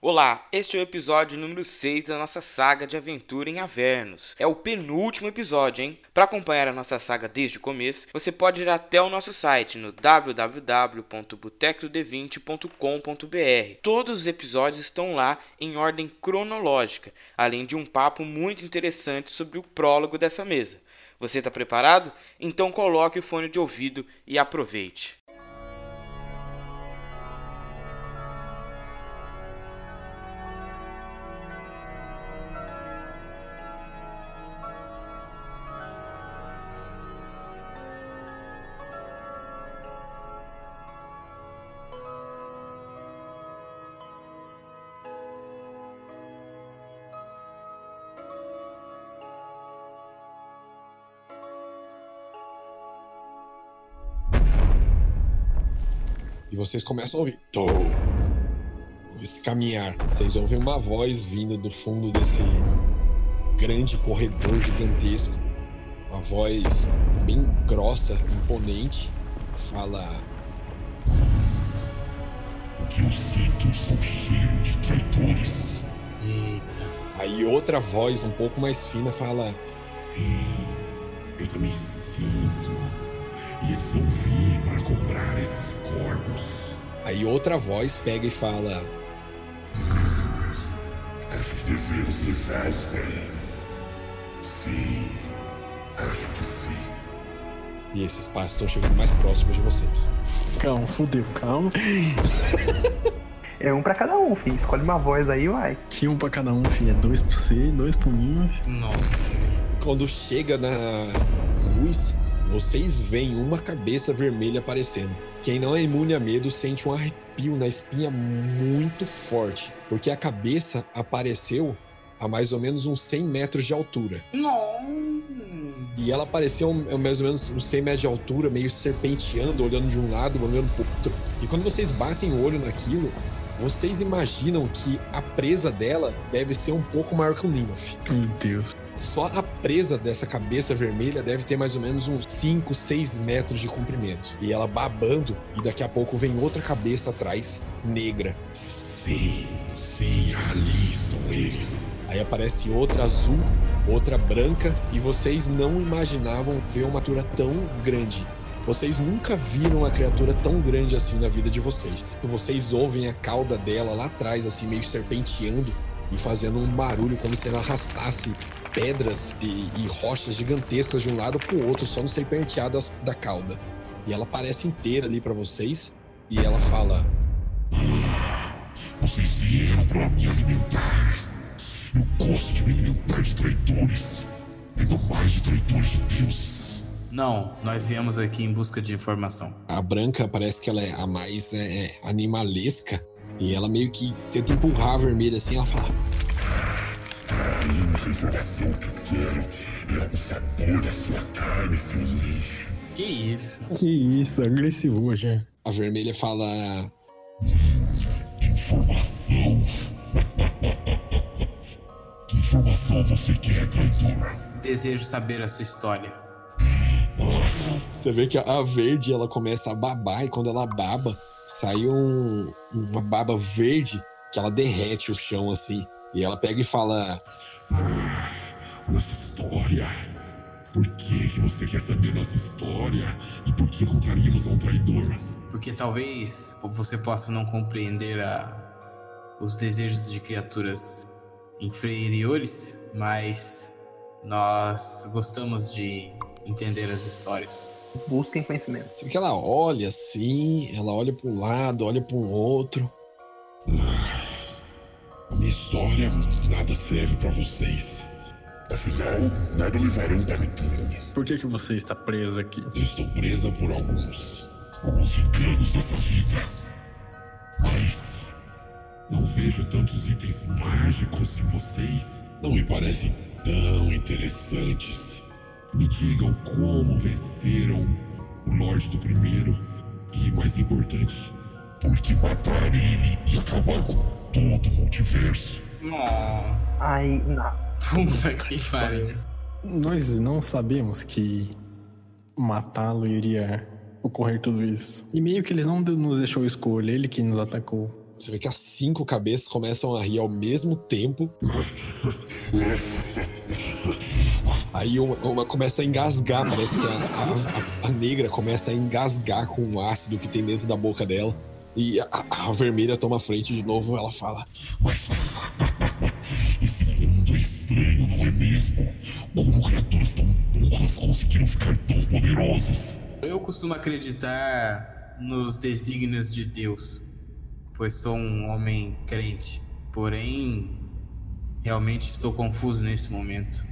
Olá, este é o episódio número 6 da nossa saga de aventura em Avernos. É o penúltimo episódio, hein? Para acompanhar a nossa saga desde o começo, você pode ir até o nosso site no www.botecdod20.com.br. Todos os episódios estão lá em ordem cronológica, além de um papo muito interessante sobre o prólogo dessa mesa. Você está preparado? Então coloque o fone de ouvido e aproveite. Vocês começam a ouvir. Tô. Esse caminhar. Vocês ouvem uma voz vindo do fundo desse grande corredor gigantesco. Uma voz bem grossa, imponente. Fala. O que eu sinto são cheiro de traidores. Eita. Aí outra voz um pouco mais fina fala. Sim, eu também sinto. E eles vão vir para cobrar esses corpos. Aí outra voz pega e fala. Esses desejos lhe vestem. Sim, acho que sim. E esses passos estão chegando mais próximos de vocês. Calma, fudeu, calma. É um pra cada um, filho. Escolhe uma voz aí, vai. Que um pra cada um, filho. É dois por você, dois por mim. Nossa. Quando chega na luz, vocês veem uma cabeça vermelha aparecendo. Quem não é imune a medo sente um arrepio na espinha muito forte, porque a cabeça apareceu a mais ou menos uns 100 metros de altura. Não. E ela apareceu a mais ou menos uns 100 metros de altura, meio serpenteando, olhando de um lado, olhando pro outro. E quando vocês batem o olho naquilo, vocês imaginam que a presa dela deve ser um pouco maior que um Nymph. Meu Deus. Só a presa dessa cabeça vermelha deve ter mais ou menos uns 5, 6 metros de comprimento. E ela babando, e daqui a pouco vem outra cabeça atrás, negra. Sim, sim, ali estão eles. Aí aparece outra azul, outra branca, e vocês não imaginavam ver uma criatura tão grande. Vocês nunca viram uma criatura tão grande assim na vida de vocês. Vocês ouvem a cauda dela lá atrás, assim, meio serpenteando e fazendo um barulho como se ela arrastasse pedras e, e rochas gigantescas de um lado pro outro, só no serpenteadas da cauda. E ela aparece inteira ali para vocês e ela fala: Vocês vieram para me alimentar. Eu gosto de me alimentar de traidores. Ainda mais de traidores de deuses. Não, nós viemos aqui em busca de informação. A branca parece que ela é a mais é, é, animalesca. E ela meio que tenta empurrar a vermelha assim. Ela fala: A que eu quero é o sabor da sua carne, seu lixo. Que isso? Que isso, agressivo já. A vermelha fala: Informação. que informação você quer, traidor? Desejo saber a sua história. Você vê que a verde ela começa a babar e quando ela baba, sai um- uma baba verde que ela derrete o chão assim. E ela pega e fala: Nossa história. Por que, que você quer saber nossa história? E por que contaríamos a um traidor? Porque talvez você possa não compreender a- os desejos de criaturas inferiores, mas nós gostamos de entender as histórias. Busquem conhecimento. Vê que ela olha assim, ela olha para um lado, olha para um outro. A minha história nada serve pra vocês. Afinal, nada levarão para mim. Por que, que você está preso aqui? Eu estou presa por alguns, alguns enganos dessa vida. Mas não vejo tantos itens mágicos em vocês. Não me parecem tão interessantes. Me digam como venceram o Lorde do Primeiro. E mais importante, por que matar ele e acabar com todo o multiverso? Nossa, Ai, não. puta que pariu. Nós não sabemos que matá-lo iria ocorrer tudo isso. E meio que ele não nos deixou escolha, ele que nos atacou. Você vê que as cinco cabeças começam a rir ao mesmo tempo. Aí uma, uma começa a engasgar, parece que a, a, a, negra começa a engasgar com o ácido que tem dentro da boca dela. E a, a vermelha toma frente de novo, ela fala: esse mundo é estranho, não é mesmo? Como criaturas tão burras conseguiram ficar tão poderosas? Eu costumo acreditar nos desígnios de Deus, pois sou um homem crente. Porém, realmente estou confuso nesse momento.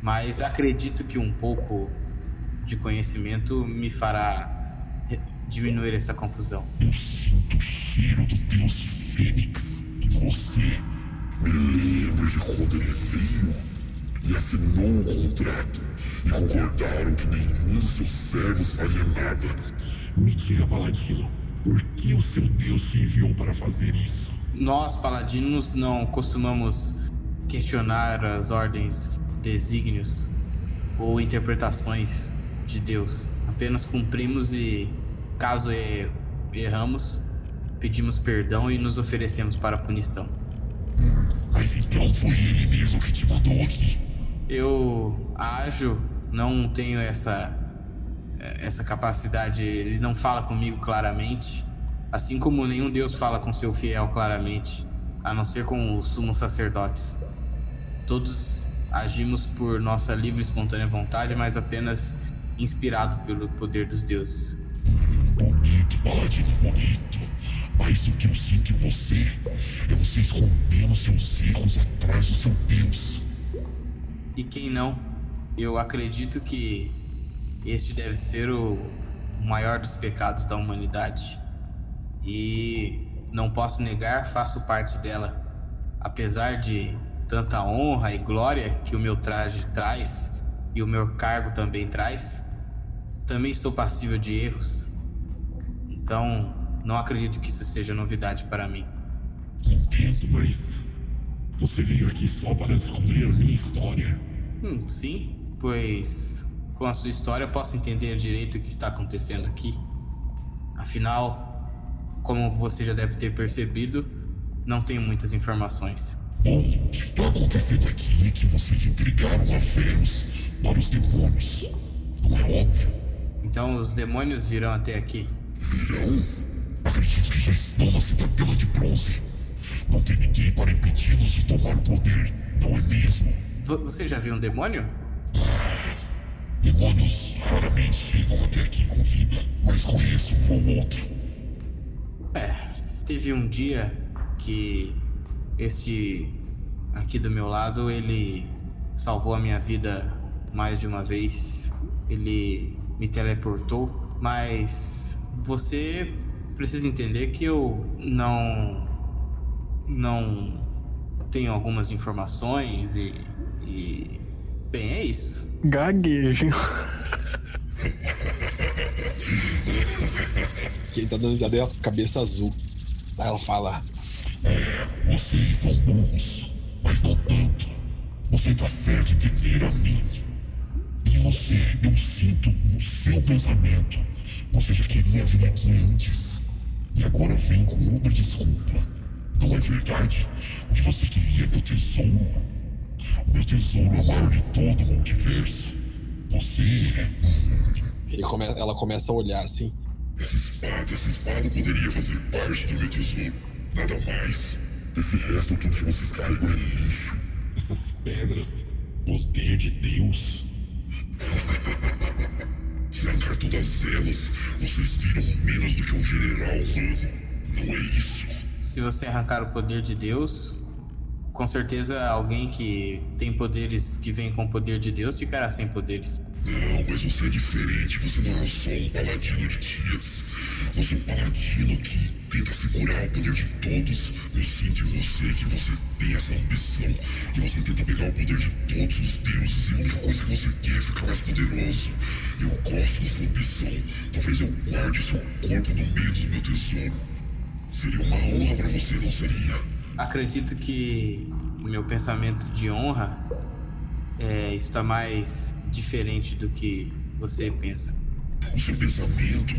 Mas acredito que um pouco de conhecimento me fará diminuir essa confusão. Eu sinto o cheiro do Deus Fênix em você. Me lembro de quando ele veio e assinou um contrato e concordaram que nenhum dos seus servos faria nada. Me diga, Paladino, por que o seu Deus te enviou para fazer isso? Nós, paladinos, não costumamos questionar as ordens, desígnios ou interpretações de Deus. Apenas cumprimos e, caso erramos, pedimos perdão e nos oferecemos para a punição. Mas então foi ele mesmo que te mandou aqui. Eu ajo, não tenho essa essa capacidade, ele não fala comigo claramente, assim como nenhum Deus fala com seu fiel claramente, a não ser com os sumos sacerdotes. Todos agimos por nossa livre e espontânea vontade, mas apenas inspirado pelo poder dos deuses. Bonito, Paladino, bonito. Mas o que eu sinto em você é você escondendo seus erros atrás do seu Deus. E quem não? Eu acredito que este deve ser o maior dos pecados da humanidade. E não posso negar, faço parte dela. Apesar de tanta honra e glória que o meu traje traz e o meu cargo também traz, também estou passível de erros. Então, não acredito que isso seja novidade para mim. Entendo, mas você veio aqui só para descobrir a minha história. Hum, sim, pois com a sua história posso entender direito o que está acontecendo aqui. Afinal, como você já deve ter percebido, não tenho muitas informações. Bom, o que está acontecendo aqui é que vocês entregaram a Vênus para os demônios. Não é óbvio? Então os demônios virão até aqui. Virão? Acredito que já estão na cidadela de bronze. Não tem ninguém para impedi-los de tomar o poder, não é mesmo? V você já viu um demônio? Ah, demônios raramente chegam até aqui com vida, mas conheço um ou outro. É, teve um dia que este aqui do meu lado, ele salvou a minha vida mais de uma vez. Ele me teleportou, mas você precisa entender que eu não não tenho algumas informações e, e bem, é isso. Gaguejo. Quem tá dando risada é a cabeça azul. Aí ela fala: É, vocês são burros, mas não tanto. Você tá certo em temer a mim. E você, eu sinto no seu pensamento. Você já queria vir aqui antes. E agora vem com outra desculpa. Não é verdade? O que você queria é meu tesouro. O meu tesouro é o maior de todo o multiverso. Você. Hum, ele come, ela começa a olhar assim. essa espada, essa espada poderia fazer parte do meu tesouro. Nada mais. Esse resto, tudo que vocês carregam é lixo. Essas pedras, poder de Deus. Arrancar todas elas, vocês viram menos do que um general humano. Não é isso. Se você arrancar o poder de Deus, com certeza alguém que tem poderes que vem com o poder de Deus ficará sem poderes. Não, mas você é diferente. Você não é só um paladino de dias. Você é um paladino que tenta segurar o poder de todos. Eu sinto em você que você tem essa ambição. Que você tenta pegar o poder de todos os deuses. E a única coisa que você quer é ficar mais poderoso. Eu gosto dessa ambição. Talvez eu guarde seu corpo no meio do meu tesouro. Seria uma honra para você, não seria? Acredito que meu pensamento de honra é, está mais diferente do que você pensa. O seu pensamento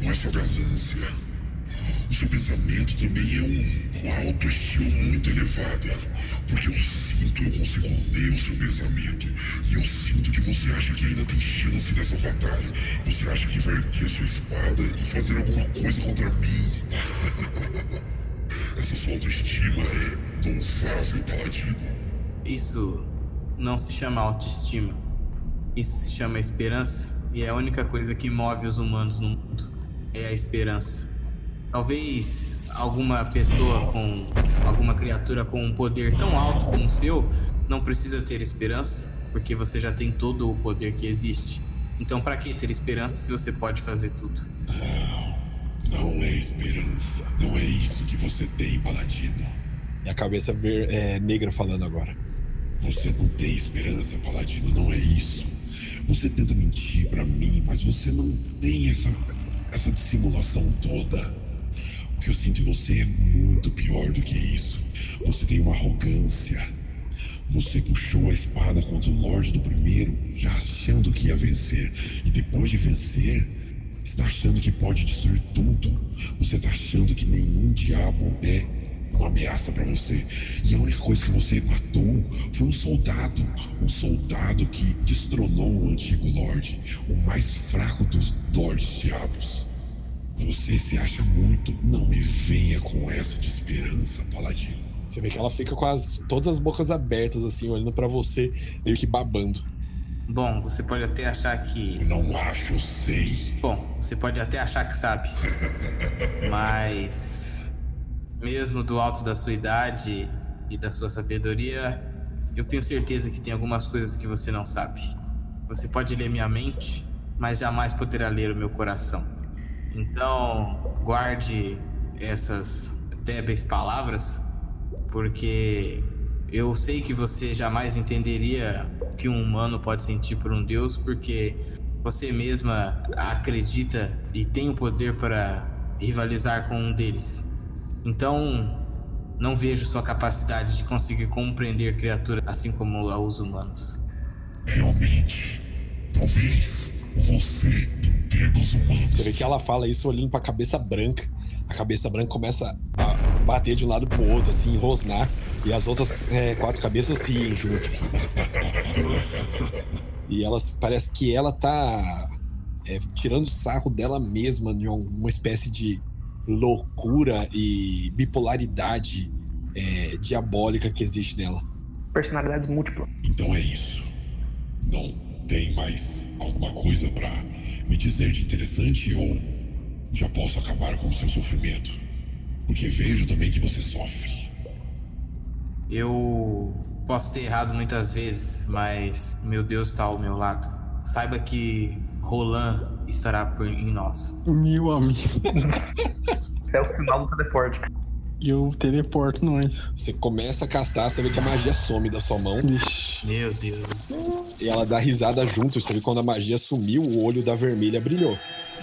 não é só ganância. O seu pensamento também é um, uma autoestima muito elevada. Porque eu sinto, eu consigo ler o seu pensamento. E eu sinto que você acha que ainda tem chance dessa batalha. Você acha que vai erguer sua espada e fazer alguma coisa contra mim. Essa sua autoestima é louvável, Paladino. Isso não se chama autoestima. Isso se chama esperança. E é a única coisa que move os humanos no mundo. É a esperança. Talvez alguma pessoa com. alguma criatura com um poder tão alto como o seu não precisa ter esperança, porque você já tem todo o poder que existe. Então, para que ter esperança se você pode fazer tudo? Não, não é esperança. Não é isso que você tem, Paladino. E a cabeça ver, é, negra falando agora. Você não tem esperança, Paladino, não é isso. Você tenta mentir pra mim, mas você não tem essa, essa dissimulação toda. O que eu sinto em você é muito pior do que isso. Você tem uma arrogância. Você puxou a espada contra o Lorde do Primeiro, já achando que ia vencer. E depois de vencer, está achando que pode destruir tudo. Você está achando que nenhum diabo é uma ameaça para você. E a única coisa que você matou foi um soldado. Um soldado que destronou o antigo Lorde. O mais fraco dos Lordes Diabos. Você se acha muito. Não me venha com essa de esperança, Paladino. Você vê que ela fica com as, todas as bocas abertas, assim, olhando para você, meio que babando. Bom, você pode até achar que. Não acho, eu sei. Bom, você pode até achar que sabe. Mas. Mesmo do alto da sua idade e da sua sabedoria, eu tenho certeza que tem algumas coisas que você não sabe. Você pode ler minha mente, mas jamais poderá ler o meu coração. Então, guarde essas débeis palavras, porque eu sei que você jamais entenderia o que um humano pode sentir por um deus, porque você mesma acredita e tem o poder para rivalizar com um deles. Então, não vejo sua capacidade de conseguir compreender criaturas assim como os humanos. Realmente, talvez você entenda os humanos. Você vê que ela fala isso olhando pra cabeça branca. A cabeça branca começa a bater de um lado pro outro, assim, rosnar. E as outras é, quatro cabeças riem junto. E elas parece que ela tá é, tirando o sarro dela mesma de um- uma espécie de loucura e bipolaridade é, diabólica que existe nela. Personalidades múltiplas. Então é isso. Não tem mais alguma coisa pra me dizer de interessante ou já posso acabar com o seu sofrimento? Porque vejo também que você sofre. Eu posso ter errado muitas vezes, mas meu Deus está ao meu lado. Saiba que Roland estará por, em nós. Meu amigo. Isso é o sinal do teleporte. E eu teleporto nós. Você começa a castar, você vê que a magia some da sua mão Vixe. Meu Deus. e ela dá risada junto. Você vê que quando a magia sumiu, o olho da vermelha brilhou.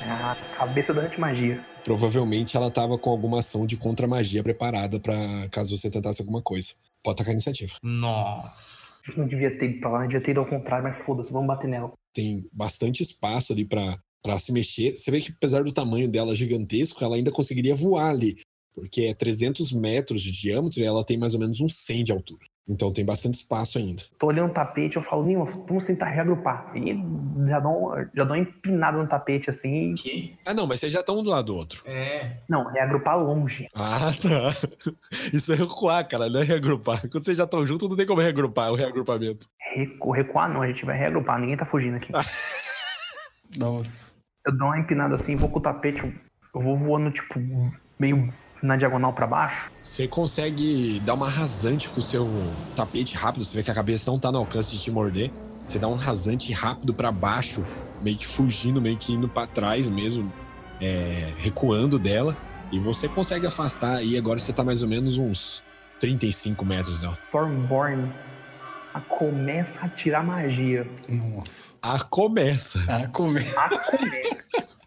É a cabeça da antimagia. Provavelmente ela tava com alguma ação de contra-magia preparada pra caso você tentasse alguma coisa. Pode tacar a iniciativa. Nossa. Não devia ter ido pra lá, devia ter ido ao contrário, mas foda-se, vamos bater nela. Tem bastante espaço ali pra pra se mexer. Você vê que apesar do tamanho dela gigantesco, ela ainda conseguiria voar ali. Porque é 300 metros de diâmetro e ela tem mais ou menos uns 100 de altura. Então tem bastante espaço ainda. Tô olhando o tapete, eu falo, Nima, vamos tentar reagrupar. E já dou, já dou uma empinada no tapete assim. Que? Ah, não, mas vocês já estão um do lado do outro. É. Não, reagrupar longe. Ah, tá. Isso é recuar, cara, não é reagrupar. Quando vocês já estão juntos, não tem como reagrupar o reagrupamento. Recu- recuar não, a gente vai reagrupar, ninguém tá fugindo aqui. Nossa. Eu dou uma empinada assim, vou com o tapete, eu- vou voando, tipo, meio na diagonal pra baixo. Você consegue dar uma rasante com o seu tapete rápido. Você vê que a cabeça não tá no alcance de te morder. Você dá um rasante rápido pra baixo, meio que fugindo, meio que indo pra trás mesmo, é, recuando dela. E você consegue afastar aí. Agora você tá mais ou menos uns 35 metros dela. Stormborn começa a tirar magia. Nossa. A começa. Come. A começa.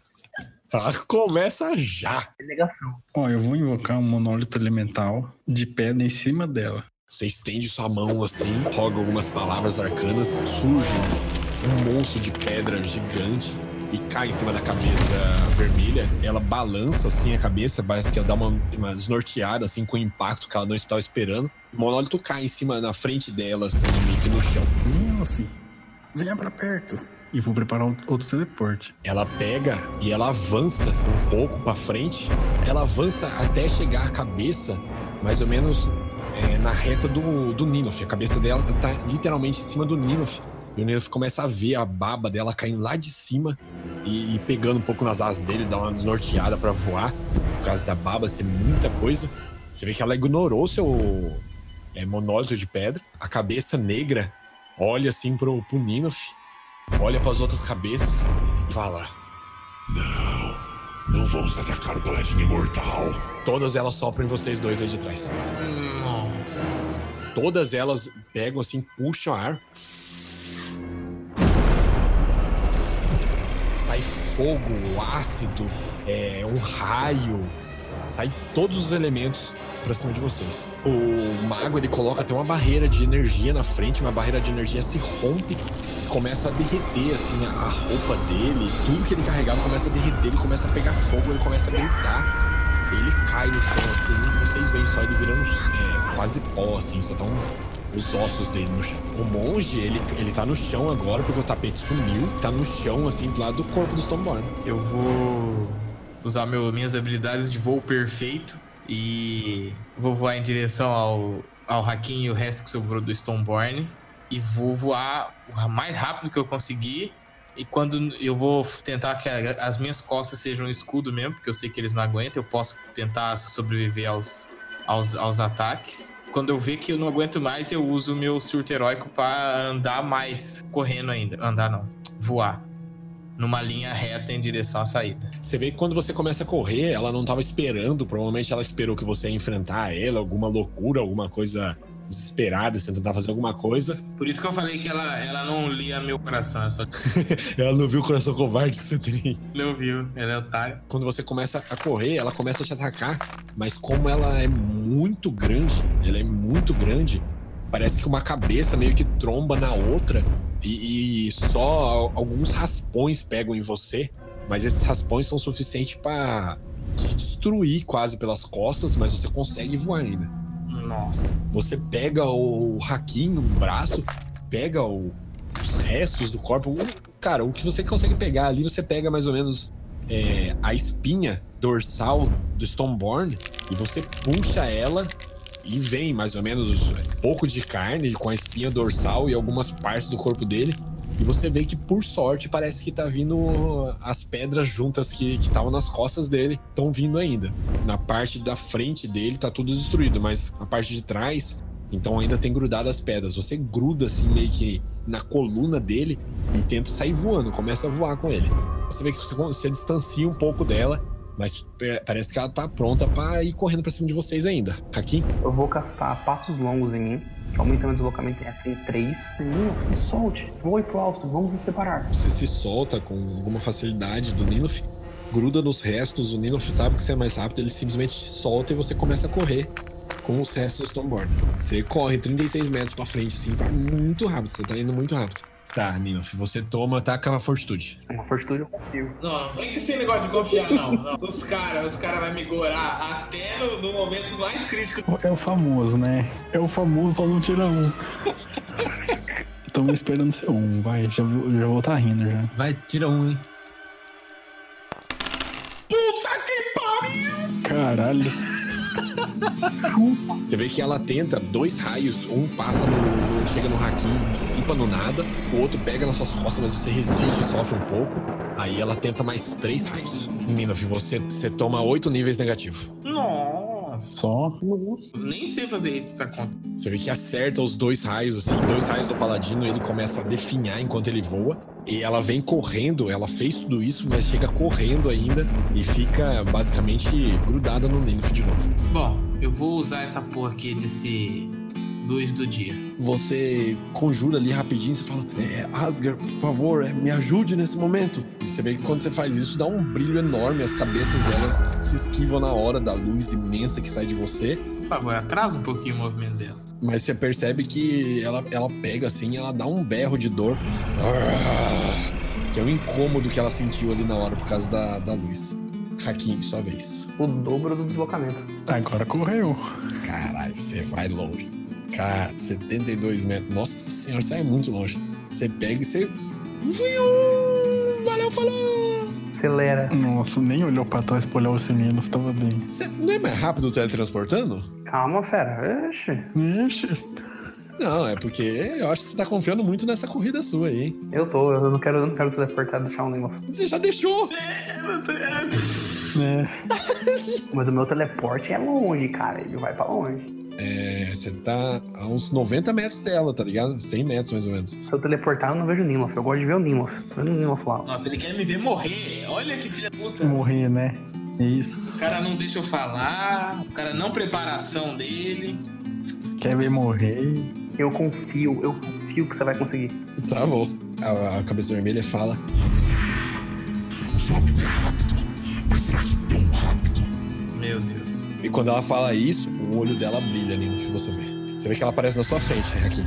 A começa já. Delegação. Ó, eu vou invocar um monólito elemental de pedra em cima dela. Você estende sua mão assim, roga algumas palavras arcanas, surge um monstro de pedra gigante e cai em cima da cabeça vermelha. Ela balança assim a cabeça, parece que ela dá uma, uma desnorteada assim com o impacto que ela não estava esperando. O monólito cai em cima, na frente dela, assim, meio que no chão. Nilf, venha pra perto. E vou preparar outro teleporte. Ela pega e ela avança um pouco pra frente. Ela avança até chegar a cabeça, mais ou menos é, na reta do, do Ninof. A cabeça dela tá literalmente em cima do Ninof. E o Ninof começa a ver a baba dela caindo lá de cima e, e pegando um pouco nas asas dele, dá uma desnorteada pra voar, por causa da baba ser muita coisa. Você vê que ela ignorou seu é, monólito de pedra. A cabeça negra olha assim pro, pro Ninof, olha para as outras cabeças e fala: Não, não vamos atacar o Paladino Imortal. Todas elas sopram em vocês dois aí de trás. Nossa. Todas elas pegam assim, puxam ar. Sai fogo, ácido, é, um raio. Sai todos os elementos pra cima de vocês. O mago ele coloca até uma barreira de energia na frente, uma barreira de energia se rompe começa a derreter assim a, a roupa dele, tudo que ele carregava começa a derreter, ele começa a pegar fogo, ele começa a gritar. Ele cai no chão assim, vocês veem só ele virando é, quase pó assim, só tão os ossos dele no chão. O monge, ele, ele tá no chão agora porque o tapete sumiu, tá no chão assim do lado do corpo do Stoneborn. Eu vou usar meu, minhas habilidades de voo perfeito e vou voar em direção ao, ao Hakim e o resto que sobrou do Stoneborn. E vou voar o mais rápido que eu conseguir. E quando eu vou tentar que as minhas costas sejam um escudo mesmo, porque eu sei que eles não aguentam, eu posso tentar sobreviver aos, aos, aos ataques. Quando eu ver que eu não aguento mais, eu uso meu surto heróico para andar mais correndo ainda. Andar não, voar. Numa linha reta em direção à saída. Você vê que quando você começa a correr, ela não tava esperando, provavelmente ela esperou que você ia enfrentar ela, alguma loucura, alguma coisa desesperada, você tentar fazer alguma coisa. Por isso que eu falei que ela, ela não lia meu coração, ela só Ela não viu o coração covarde que você tem. não viu. Ela é otária. Quando você começa a correr, ela começa a te atacar, mas como ela é muito grande, ela é muito grande, parece que uma cabeça meio que tromba na outra e, e só al- alguns raspões pegam em você, mas esses raspões são suficientes pra te destruir quase pelas costas, mas você consegue voar ainda. Nossa. Você pega o Hakim no braço, pega o- os restos do corpo. O- Cara, o que você consegue pegar ali, você pega mais ou menos é, a espinha dorsal do Stoneborn e você puxa ela e vem mais ou menos pouco de carne com a espinha dorsal e algumas partes do corpo dele. E você vê que, por sorte, parece que tá vindo as pedras juntas que estavam nas costas dele, estão vindo ainda. Na parte da frente dele tá tudo destruído, mas a parte de trás, então ainda tem grudado as pedras. Você gruda assim meio que na coluna dele e tenta sair voando, começa a voar com ele. Você vê que você, você distancia um pouco dela, mas pe- parece que ela tá pronta pra ir correndo pra cima de vocês ainda. Hakim, Eu vou castar passos longos em mim, aumentando o deslocamento em F em 3. Não, me solte, voe pro alto, vamos nos separar. você se solta com alguma facilidade do Ninof, gruda nos restos, o Ninof sabe que você é mais rápido, ele simplesmente te solta e você começa a correr com os restos do Stoneborn. Você corre 36 metros pra frente, assim, vai muito rápido, você tá indo muito rápido. Tá, Ninof, você toma, ataca a fortitude. É Uma fortitude eu confio. Não, não com esse negócio de confiar, não. não. Os caras, os caras vão me gorar até no, no momento mais crítico. É o famoso, né? É o famoso, só não tira um. Tamo esperando ser um, vai. Já vou, já vou tá rindo já. Vai, tira um, hein? Caralho. Você vê que ela tenta dois raios, um passa no, no- chega no Hakim, dissipa no nada, o outro pega nas suas costas, mas você resiste e sofre um pouco. Aí ela tenta mais três raios. Ninof, você, você toma oito níveis negativos. Nossa. Só. Nem sei fazer isso, essa conta. Você vê que acerta os dois raios, assim, dois raios do paladino, ele começa a definhar enquanto ele voa. E ela vem correndo, ela fez tudo isso, mas chega correndo ainda e fica basicamente grudada no Ninf de novo. Bom, eu vou usar essa porra aqui desse luz do dia. Você conjura ali rapidinho, você fala: é, Asger, por favor, é, me ajude nesse momento. E você vê que quando você faz isso, dá um brilho enorme, as cabeças delas se esquivam na hora da luz imensa que sai de você. Por favor, atrasa um pouquinho o movimento dela. Mas você percebe que ela, ela pega assim, ela dá um berro de dor. Ah! que é o incômodo que ela sentiu ali na hora por causa da, da luz. Hakim, sua vez. O dobro do deslocamento. Agora correu. Caralho, você vai longe. Cara, 72 metros. Nossa senhora, você é muito longe. Você pega e você. Valeu, falou! Acelera. Nossa, nem olhou pra trás pra olhar o cimento, tava bem. Você não é mais rápido teletransportando? Calma, fera. Ixi. Ixi. Não, é porque eu acho que você tá confiando muito nessa corrida sua aí. hein? Eu tô, eu não quero, eu não quero teleportar e deixar um negócio. Você já deixou! É. Mas o meu teleporte é longe, cara. Ele vai pra longe. É, você tá a uns 90 metros dela, tá ligado? 100 metros mais ou menos. Se eu teleportar, eu não vejo o Nimlof. Eu gosto de ver o vendo o Nimlof lá. Nossa, ele quer me ver morrer. Olha que filha da puta. Morrer, né? Isso. O cara não deixa eu falar, o cara não prepara a ação dele. Quer ver morrer? Eu confio, eu confio que você vai conseguir. Tá bom. A, a cabeça vermelha fala? Meu Deus. E quando ela fala isso, o olho dela brilha ali, se você ver. Você vê que ela aparece na sua frente, aqui.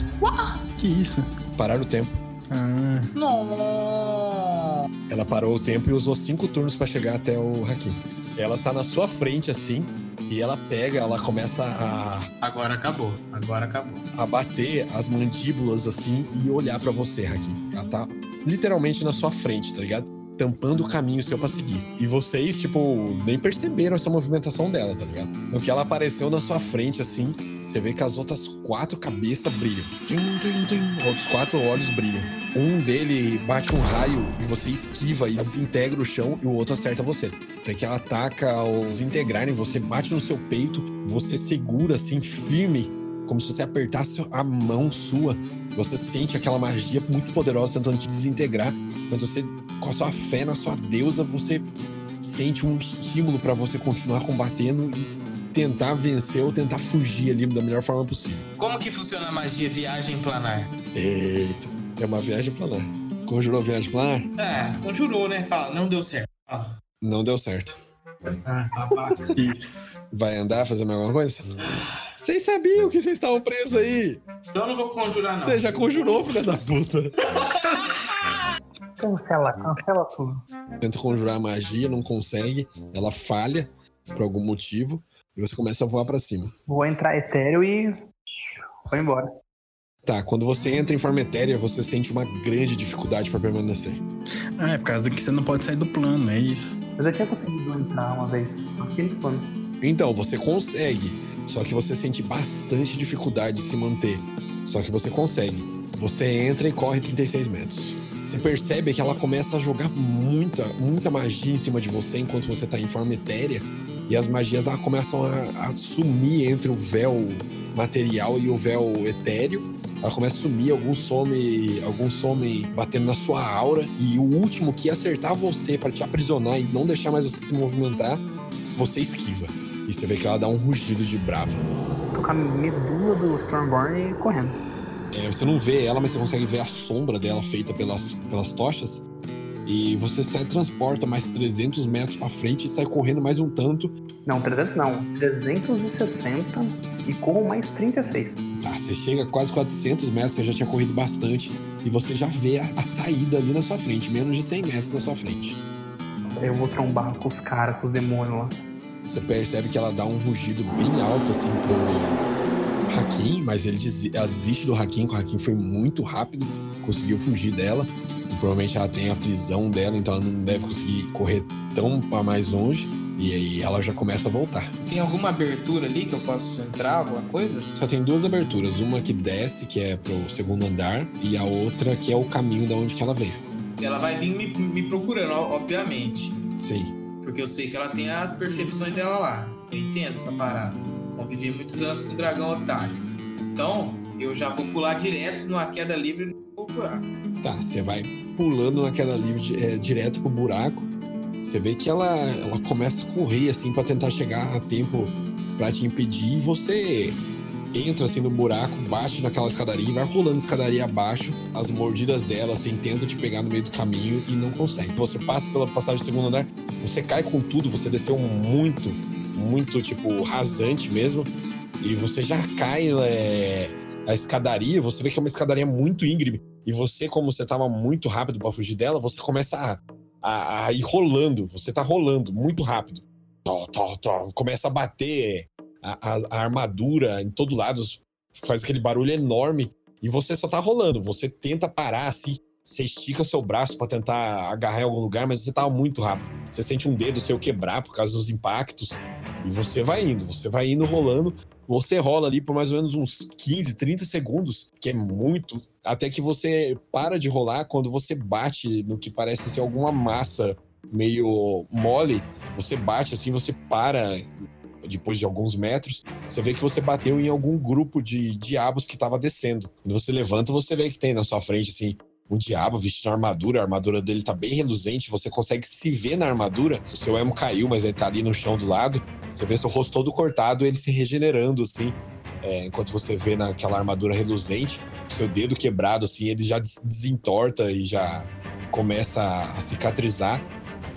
Que isso? Parar o tempo. Ah, Não. Ela parou o tempo e usou cinco turnos pra chegar até o Hakim. Ela tá na sua frente, assim, e ela pega, ela começa a, Agora acabou. Agora acabou. a bater as mandíbulas, assim, e olhar pra você, Hakim. Ela tá literalmente na sua frente, tá ligado? Tampando o caminho seu pra seguir. E vocês, tipo, nem perceberam essa movimentação dela, tá ligado? No que ela apareceu na sua frente, assim, você vê que as outras quatro cabeças brilham. Tum, tum, tum. Outros quatro olhos brilham. Um dele bate um raio e você esquiva e desintegra o chão e o outro acerta você. Você que ela ataca os integrarem, você bate no seu peito, você segura assim, firme, como se você apertasse a mão sua. Você sente aquela magia muito poderosa tentando te desintegrar, mas você, com a sua fé na sua deusa, você sente um estímulo pra você continuar combatendo e tentar vencer ou tentar fugir ali da melhor forma possível. Como que funciona a magia viagem planar? Eita, é uma viagem planar. Conjurou viagem planar? É, conjurou, né? Fala, não deu certo. Fala. Não deu certo. Ah, babaca. isso. Vai andar, fazer mais alguma coisa? Vocês sabiam que vocês estavam presos aí? Então eu não vou conjurar, não. Você já conjurou, filha da puta. Cancela, cancela tudo. Tenta conjurar a magia, não consegue. Ela falha por algum motivo. E você começa a voar pra cima. Vou entrar etéreo e. Vou embora. Tá, quando você entra em forma etérea, você sente uma grande dificuldade pra permanecer. Ah, é por causa que você não pode sair do plano, é isso. Mas eu tinha conseguido entrar uma vez. Só que eles planos. Então, você consegue. Só que você sente bastante dificuldade de se manter. Só que você consegue. Você entra e corre 36 metros. Você percebe que ela começa a jogar muita, muita magia em cima de você enquanto você tá em forma etérea. E as magias começam a, a sumir entre o véu material e o véu etéreo. Ela começa a sumir, alguns some, alguns some batendo na sua aura. E o último que acertar você para te aprisionar e não deixar mais você se movimentar, você esquiva. E você vê que ela dá um rugido de brava. Tô com a medula do Stormborn e correndo. É, você não vê ela, mas você consegue ver a sombra dela feita pelas, pelas tochas. E você sai transporta mais 300 metros pra frente e sai correndo mais um tanto. Não, 300 não. 360 e corro mais 36. Tá, você chega a quase 400 metros, você já tinha corrido bastante. E você já vê a, a saída ali na sua frente, menos de 100 metros na sua frente. Eu vou trombar com os caras, com os demônios lá. Você percebe que ela dá um rugido bem alto assim pro Hakim, mas ele desi- ela desiste do Hakim, que o Hakim foi muito rápido, conseguiu fugir dela. Provavelmente ela tem a prisão dela, então ela não deve conseguir correr tão pra mais longe. E aí ela já começa a voltar. Tem alguma abertura ali que eu posso entrar, alguma coisa? Só tem duas aberturas, uma que desce, que é pro segundo andar, e a outra que é o caminho da onde que ela veio. Ela vai vir me, me procurando, obviamente. Sim. Porque eu sei que ela tem as percepções dela lá. Eu entendo essa parada. Convivi muitos anos com o dragão otário. Então, eu já vou pular direto numa queda livre procurar. Tá, você vai pulando na queda livre é, direto pro buraco. Você vê que ela, ela começa a correr assim pra tentar chegar a tempo pra te impedir e você entra assim no buraco, bate naquela escadaria e vai rolando escadaria abaixo. As mordidas dela assim tentam te pegar no meio do caminho e não consegue. Você passa pela passagem do segundo andar, você cai com tudo, você desceu muito, muito tipo rasante mesmo. E você já cai é, a escadaria, você vê que é uma escadaria muito íngreme. E você, como você tava muito rápido para fugir dela, você começa a, a, a, ir rolando. Você tá rolando muito rápido. Tó, tó, tó, começa a bater a, a, a armadura em todo lado, faz aquele barulho enorme. E você só tá rolando. Você tenta parar assim, você estica seu braço para tentar agarrar em algum lugar, mas você tá muito rápido. Você sente um dedo seu quebrar por causa dos impactos. E você vai indo, você vai indo rolando. Você rola ali por mais ou menos uns 15, 30 segundos, que é muito, até que você para de rolar quando você bate no que parece ser alguma massa meio mole. Você bate assim, você para depois de alguns metros, você vê que você bateu em algum grupo de diabos que estava descendo. Quando você levanta, você vê que tem na sua frente assim um diabo vestindo armadura, a armadura dele tá bem reluzente, você consegue se ver na armadura. O seu emo caiu, mas ele tá ali no chão do lado. Você vê seu rosto todo cortado, ele se regenerando, assim, é, enquanto você vê naquela armadura reluzente. Seu dedo quebrado, assim, ele já desentorta e já começa a cicatrizar.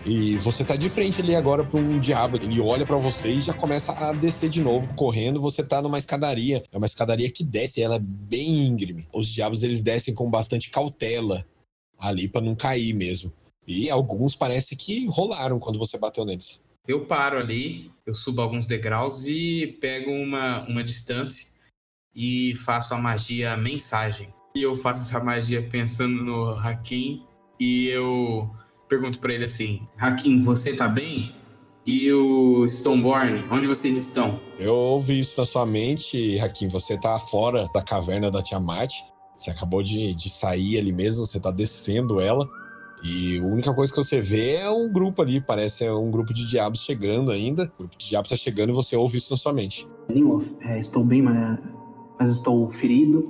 E você tá de frente ali agora pra um diabo. Ele olha para você e já começa a descer de novo, correndo. Você tá numa escadaria. É uma escadaria que desce, ela é bem íngreme. Os diabos eles descem com bastante cautela ali para não cair mesmo. E alguns parece que rolaram quando você bateu neles. Eu paro ali, eu subo alguns degraus e pego uma, uma distância e faço a magia mensagem. E eu faço essa magia pensando no Hakim e eu pergunto para ele assim: Hakim, você tá bem? E o Stoneborn, onde vocês estão? Eu ouvi isso na sua mente, Hakim. Você tá fora da caverna da Tiamat. Você acabou de, de sair ali mesmo, você tá descendo ela. E a única coisa que você vê é um grupo ali, parece um grupo de diabos chegando ainda. O grupo de diabos tá chegando e você ouve isso na sua mente. É, estou bem, mas, mas estou ferido.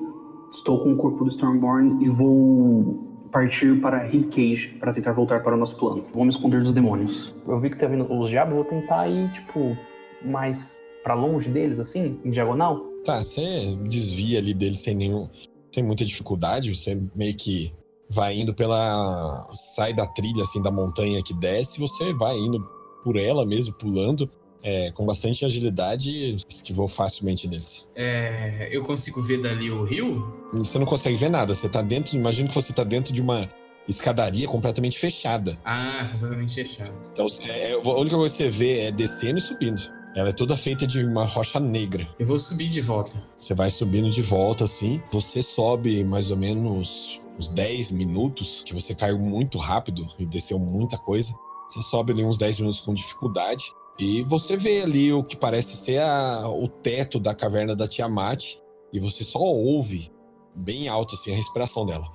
Estou com o corpo do Stormborn e vou partir para Ribcage para tentar voltar para o nosso plano. Vou me esconder dos demônios. Eu vi que tá vindo os diabos, vou tentar ir, tipo, mais para longe deles, assim, em diagonal. Tá, você desvia ali deles sem nenhum. sem muita dificuldade, você meio que vai indo pela. sai da trilha, assim, da montanha que desce, você vai indo por ela mesmo, pulando é, com bastante agilidade, esquivou facilmente deles. É, eu consigo ver dali o rio? Você não consegue ver nada, você tá dentro, imagina que você tá dentro de uma escadaria completamente fechada. Ah, completamente fechada. Então, é, a única coisa que você vê é descendo e subindo. Ela é toda feita de uma rocha negra. Eu vou subir de volta. Você vai subindo de volta, assim. Você sobe mais ou menos uns 10 minutos, que você caiu muito rápido e desceu muita coisa. Você sobe ali uns 10 minutos com dificuldade. E você vê ali o que parece ser a, o teto da caverna da Tiamat. E você só ouve bem alto assim a respiração dela.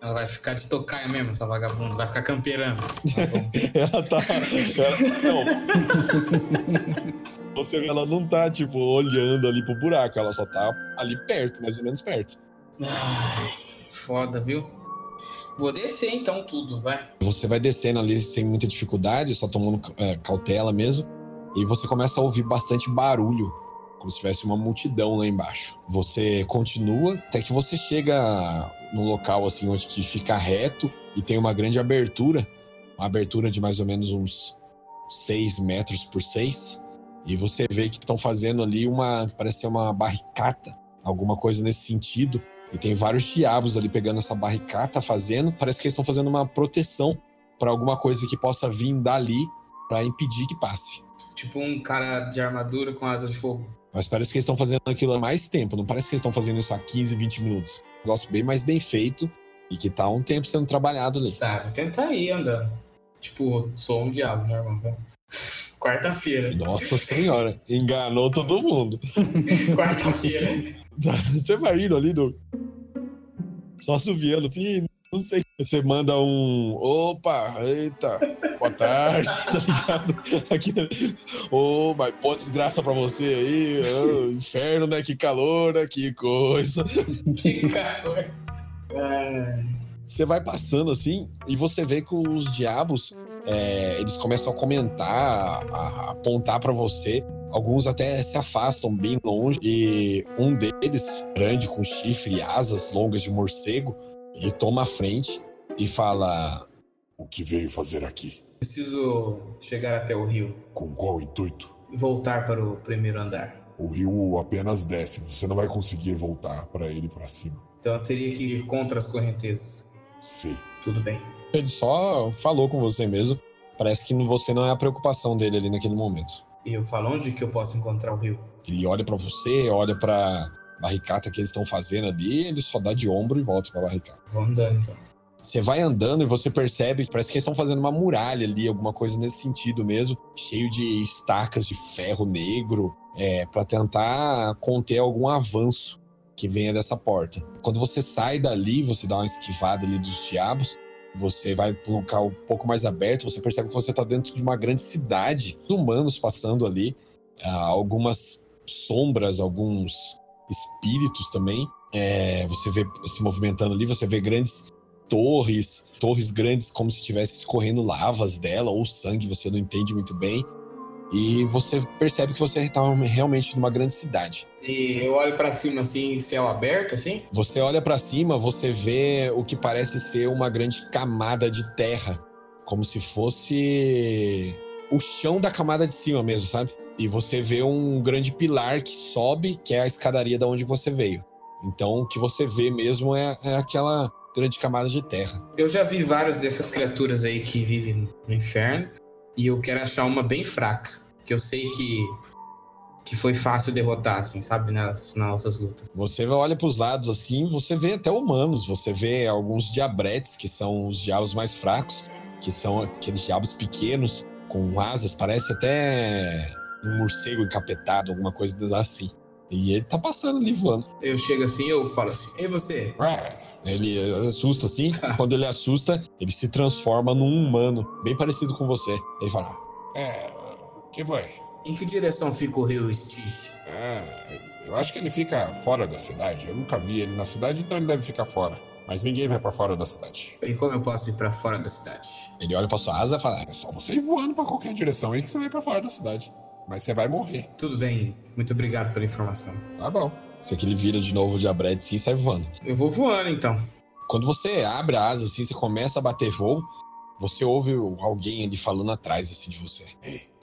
Ela vai ficar de tocaia mesmo, essa vagabunda. Vai ficar camperando. ela tá. Ela, não. Você vê, ela não tá, tipo, olhando ali pro buraco. Ela só tá ali perto, mais ou menos perto. Ai, foda, viu? Vou descer então tudo, vai. Você vai descendo ali sem muita dificuldade, só tomando é, cautela mesmo. E você começa a ouvir bastante barulho, como se tivesse uma multidão lá embaixo. Você continua até que você chega num local assim onde que fica reto e tem uma grande abertura, uma abertura de mais ou menos uns 6 metros por 6. E você vê que estão fazendo ali uma, parece ser uma barricata, alguma coisa nesse sentido. E tem vários diabos ali pegando essa barricata, fazendo. Parece que eles estão fazendo uma proteção para alguma coisa que possa vir dali para impedir que passe. Tipo um cara de armadura com asa de fogo. Mas parece que eles estão fazendo aquilo há mais tempo. Não parece que eles estão fazendo isso há 15, 20 minutos. Um negócio bem mais bem feito e que tá há um tempo sendo trabalhado ali. Tá, vou tentar ir andando. Tipo, sou um diabo, né, irmão? Então... Quarta-feira. Nossa senhora, enganou todo mundo. Quarta-feira. Você vai indo ali, do só assoviando assim, não sei. Você manda um. Opa, eita, boa tarde, tá ligado? Aqui, ô, oh, mas pô, desgraça pra você aí. Oh, inferno, né? Que calor, né? Que coisa. Que calor. Você vai passando assim e você vê que os diabos é, eles começam a comentar, a, a apontar para você. Alguns até se afastam bem longe e um deles, grande com chifre e asas longas de morcego, ele toma a frente e fala: O que veio fazer aqui? Preciso chegar até o rio. Com qual intuito? Voltar para o primeiro andar. O rio apenas desce, você não vai conseguir voltar para ele para cima. Então eu teria que ir contra as correntezas. Sei. Tudo bem. Ele só falou com você mesmo. Parece que você não é a preocupação dele ali naquele momento. E eu falo onde que eu posso encontrar o rio? Ele olha pra você, olha pra barricata que eles estão fazendo ali, ele só dá de ombro e volta pra barricata. Vou andando então. Você vai andando e você percebe que parece que eles estão fazendo uma muralha ali, alguma coisa nesse sentido mesmo, cheio de estacas de ferro negro, é, para tentar conter algum avanço que venha dessa porta. Quando você sai dali, você dá uma esquivada ali dos diabos, você vai para um local um pouco mais aberto, você percebe que você está dentro de uma grande cidade, humanos passando ali, ah, algumas sombras, alguns espíritos também. É, você vê se movimentando ali, você vê grandes torres, torres grandes como se estivesse escorrendo lavas dela ou sangue, você não entende muito bem. E você percebe que você está realmente numa grande cidade. E eu olho pra cima assim, céu aberto, assim? Você olha pra cima, você vê o que parece ser uma grande camada de terra, como se fosse o chão da camada de cima mesmo, sabe? E você vê um grande pilar que sobe, que é a escadaria da onde você veio. Então, o que você vê mesmo é, é aquela grande camada de terra. Eu já vi várias dessas criaturas aí que vivem no inferno. E eu quero achar uma bem fraca. Que eu sei que. Que foi fácil derrotar, assim, sabe? Nas, nas nossas lutas. Você olha para os lados assim, você vê até humanos, você vê alguns diabretes, que são os diabos mais fracos, que são aqueles diabos pequenos, com asas, parece até um morcego encapetado, alguma coisa assim. E ele tá passando ali voando. Eu chego assim, eu falo assim, ei você, Ele assusta assim, quando ele assusta, ele se transforma num humano, bem parecido com você. Ele fala: É. que foi? em que direção fica o rio Stige? Ah, eu acho que ele fica fora da cidade. Eu nunca vi ele na cidade, então ele deve ficar fora. Mas ninguém vai pra fora da cidade. E como eu posso ir pra fora da cidade? Ele olha pra sua asa e fala: É só você ir voando pra qualquer direção aí que você vai pra fora da cidade. Mas você vai morrer. Tudo bem, muito obrigado pela informação. Tá bom. Isso aqui ele vira de novo o diabrete assim e sai voando. Eu vou voando então. Quando você abre a asa assim, você começa a bater voo, você ouve alguém ali falando atrás assim de você.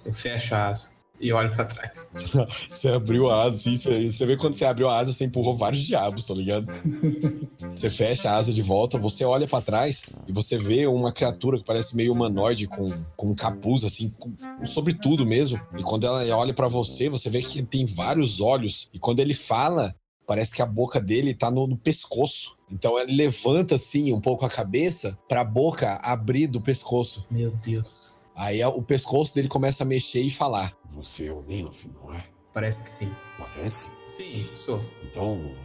Eu fecho a asa e olho pra trás. Você abriu a asa assim, você, você vê quando você abriu a asa, você empurrou vários diabos, tá ligado? Você fecha a asa de volta, você olha pra trás e você vê uma criatura que parece meio humanoide com, com um capuz, assim, com, sobre tudo mesmo. E quando ela olha pra você, você vê que tem vários olhos. E quando ele fala, parece que a boca dele tá no, no pescoço. Então ele levanta assim um pouco a cabeça pra boca abrir do pescoço. Meu Deus. Aí a- o pescoço dele começa a mexer e falar. Você é o Nilof, não é? Parece que sim. Parece? Sim, sou. Então,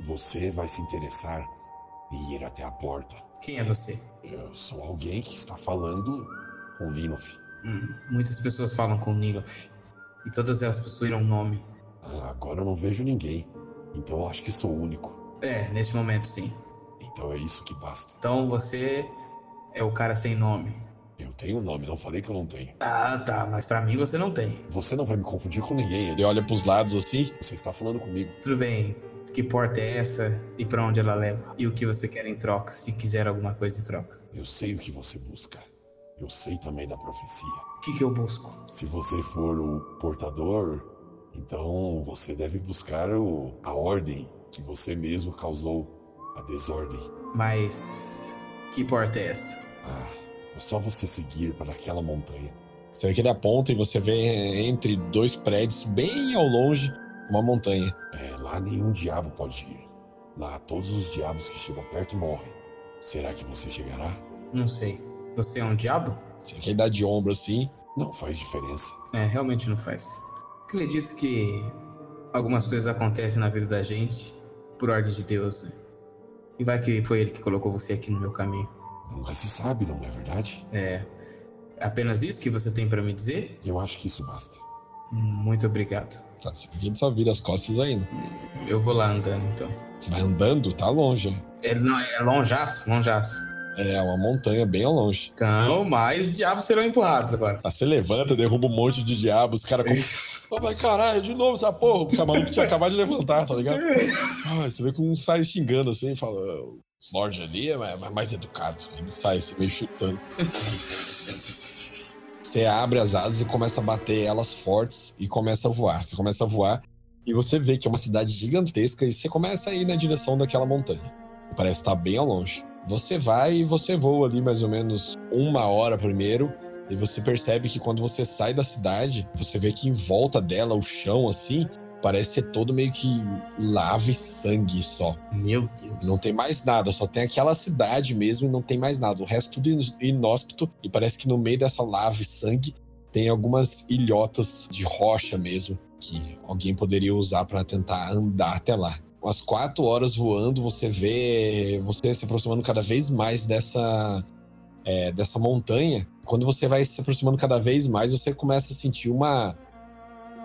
você vai se interessar em ir até a porta. Quem é você? Eu sou alguém que está falando com Linof. Hum, muitas pessoas falam com Nilof. E todas elas possuíram um nome. Ah, agora eu não vejo ninguém. Então eu acho que sou o único. É, neste momento sim. Então é isso que basta. Então você é o cara sem nome. Eu tenho um nome, não falei que eu não tenho. Ah, tá, mas pra mim você não tem. Você não vai me confundir com ninguém. Ele olha pros lados assim. Você está falando comigo. Tudo bem. Que porta é essa e pra onde ela leva? E o que você quer em troca, se quiser alguma coisa em troca? Eu sei o que você busca. Eu sei também da profecia. O que, que eu busco? Se você for o portador, então você deve buscar o, a ordem que você mesmo causou, a desordem. Mas que porta é essa? Ah, é só você seguir para aquela montanha. Você vê que ele aponta e você vê entre dois prédios, bem ao longe, uma montanha. É, lá nenhum diabo pode ir. Lá todos os diabos que chegam perto morrem. Será que você chegará? Não sei. Você é um diabo? Você vê que ele dá de ombro assim. Não faz diferença. É, realmente não faz. Acredito que algumas coisas acontecem na vida da gente por ordem de Deus. né? E vai que foi ele que colocou você aqui no meu caminho. Nunca se sabe, não é verdade? É. Apenas isso que você tem pra me dizer? Eu acho que isso basta. Muito obrigado. Tá, vê que ele só vira as costas ainda. Eu vou lá andando então. Você vai andando, tá longe. É, não, é longeaço, longeaço. É uma montanha bem ao longe. Então, mais diabos serão empurrados agora. Tá, você levanta, derruba um monte de diabos, os caras como. Ô, mas caralho, de novo essa porra. O maluco tinha acabado de levantar, tá ligado? Ah, você vê que um sai xingando assim fala. Lorde ali é mais, mais educado. Ele sai assim, meio chutando. Você abre as asas e começa a bater elas fortes e começa a voar. Você começa a voar E você vê que é uma cidade gigantesca e você começa a ir na direção daquela montanha. Parece estar bem ao longe. Você vai e você voa ali mais ou menos uma hora primeiro. E você percebe que quando você sai da cidade, você vê que em volta dela, o chão assim, parece ser todo meio que lava e sangue só. Meu Deus. Não tem mais nada, só tem aquela cidade mesmo e não tem mais nada. O resto tudo in- inóspito e parece que no meio dessa lava e sangue tem algumas ilhotas de rocha mesmo que alguém poderia usar para tentar andar até lá. Umas quatro horas voando, você vê você se aproximando cada vez mais dessa é, dessa montanha. Quando você vai se aproximando cada vez mais, você começa a sentir uma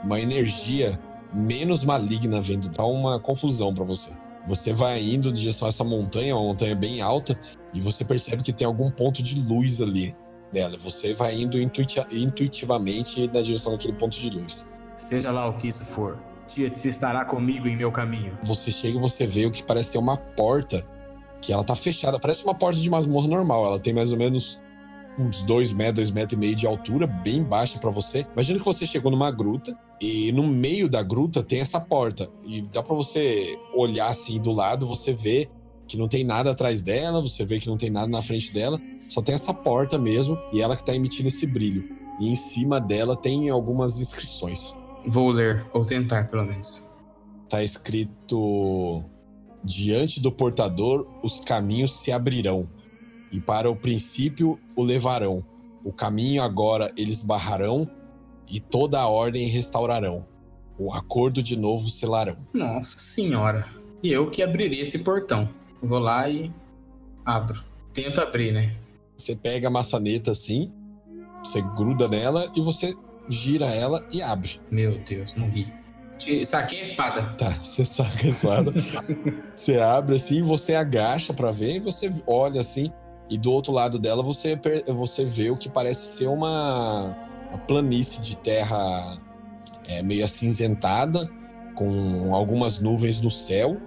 uma energia menos maligna vendo, dá uma confusão para você. Você vai indo em direção a essa montanha, uma montanha bem alta, e você percebe que tem algum ponto de luz ali dela. Você vai indo intuiti- intuitivamente na direção daquele ponto de luz. Seja lá o que isso for, Tietz estará comigo em meu caminho. Você chega e você vê o que parece ser uma porta, que ela tá fechada. Parece uma porta de masmorra normal. Ela tem mais ou menos uns 2 metros, 2 metros e meio de altura, bem baixa para você. Imagina que você chegou numa gruta e no meio da gruta tem essa porta. E dá para você olhar assim do lado, você vê que não tem nada atrás dela, você vê que não tem nada na frente dela, só tem essa porta mesmo e ela que tá emitindo esse brilho. E em cima dela tem algumas inscrições. Vou ler, ou tentar pelo menos. Tá escrito: Diante do portador os caminhos se abrirão, e para o princípio o levarão. O caminho agora eles barrarão, e toda a ordem restaurarão. O acordo de novo selarão. Nossa senhora. E eu que abrirei esse portão. Vou lá e abro. Tento abrir, né? Você pega a maçaneta assim, você gruda nela e você gira ela e abre. Meu Deus, morri. Te- Saquei a espada. Tá, você saca a espada. você abre assim, você agacha pra ver e você olha assim. E do outro lado dela você, você vê o que parece ser uma, uma planície de terra é, meio acinzentada, com algumas nuvens no céu.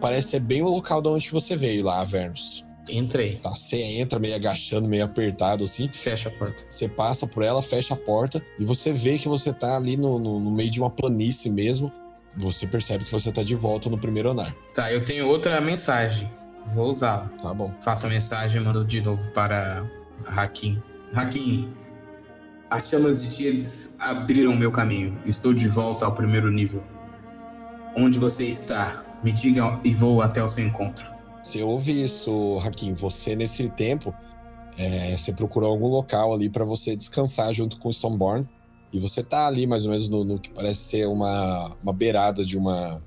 Parece ser bem o local de onde você veio lá, Avernus. Entrei. Tá, você entra meio agachando, meio apertado assim. Fecha a porta. Você passa por ela, fecha a porta e você vê que você tá ali no, no- no meio de uma planície mesmo. Você percebe que você tá de volta no primeiro andar. Tá, eu tenho outra mensagem. Vou usá-la. Tá bom. Faço a mensagem e mando de novo para Hakim. Hakim, as chamas de Tíades abriram meu caminho. Estou de volta ao primeiro nível. Onde você está? Me diga e vou até o seu encontro. Você ouve isso, Hakim? Você, nesse tempo, é, você procurou algum local ali pra você descansar junto com o Stoneborn. E você tá ali, mais ou menos, no, no que parece ser uma, uma beirada de uma,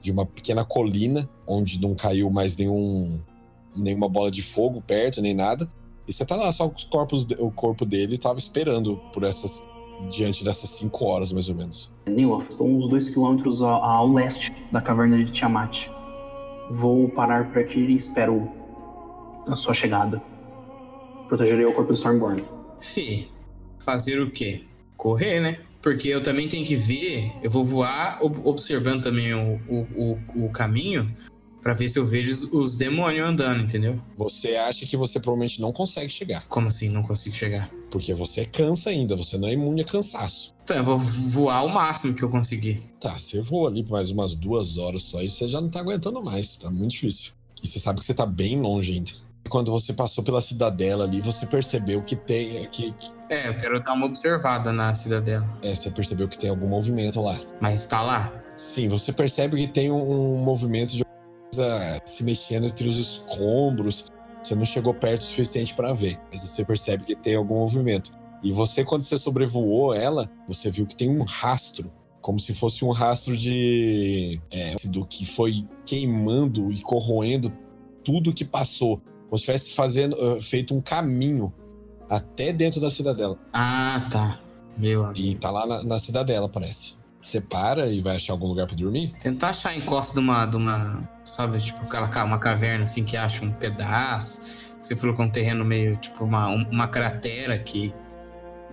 de uma pequena colina, onde não caiu mais nenhum, nenhuma bola de fogo perto, nem nada. E você tá lá, só com os corpos, o corpo dele tava esperando por essas. diante dessas cinco horas, mais ou menos. Nilof, estou uns dois quilômetros ao, ao leste da caverna de Tiamat. Vou parar por aqui e espero a sua chegada. Protegerei o corpo do Stormborn. Fê, fazer o quê? Correr, né? Porque eu também tenho que ver, eu vou voar ob- observando também o, o, o, o caminho pra ver se eu vejo os, os demônios andando, entendeu? Você acha que você provavelmente não consegue chegar. Como assim não consigo chegar? Porque você cansa ainda, você não é imune a cansaço. Então eu vou voar o máximo que eu conseguir. Tá, você voa ali por mais umas duas horas só e você já não tá aguentando mais, tá muito difícil. E você sabe que você tá bem longe ainda. Quando você passou pela cidadela ali, você percebeu que tem. Que, que- É, eu quero dar uma observada na cidadela. é, você percebeu que tem algum movimento lá. Mas tá lá? Sim, você percebe que tem um, um movimento de se mexendo entre os escombros. Você não chegou perto o suficiente pra ver, mas você percebe que tem algum movimento. E você, quando você sobrevoou ela, você viu que tem um rastro, como se fosse um rastro de é, do que foi queimando e corroendo tudo que passou, como se tivesse fazendo eh, feito um caminho até dentro da cidadela. Ah, tá. Meu amigo. E tá lá na, na cidadela, parece. Você para e vai achar algum lugar pra dormir? Tentar achar a encosta de uma, de uma. Sabe, tipo, aquela uma caverna assim que acha um pedaço. Você falou que é um terreno meio, tipo, uma, um- uma cratera que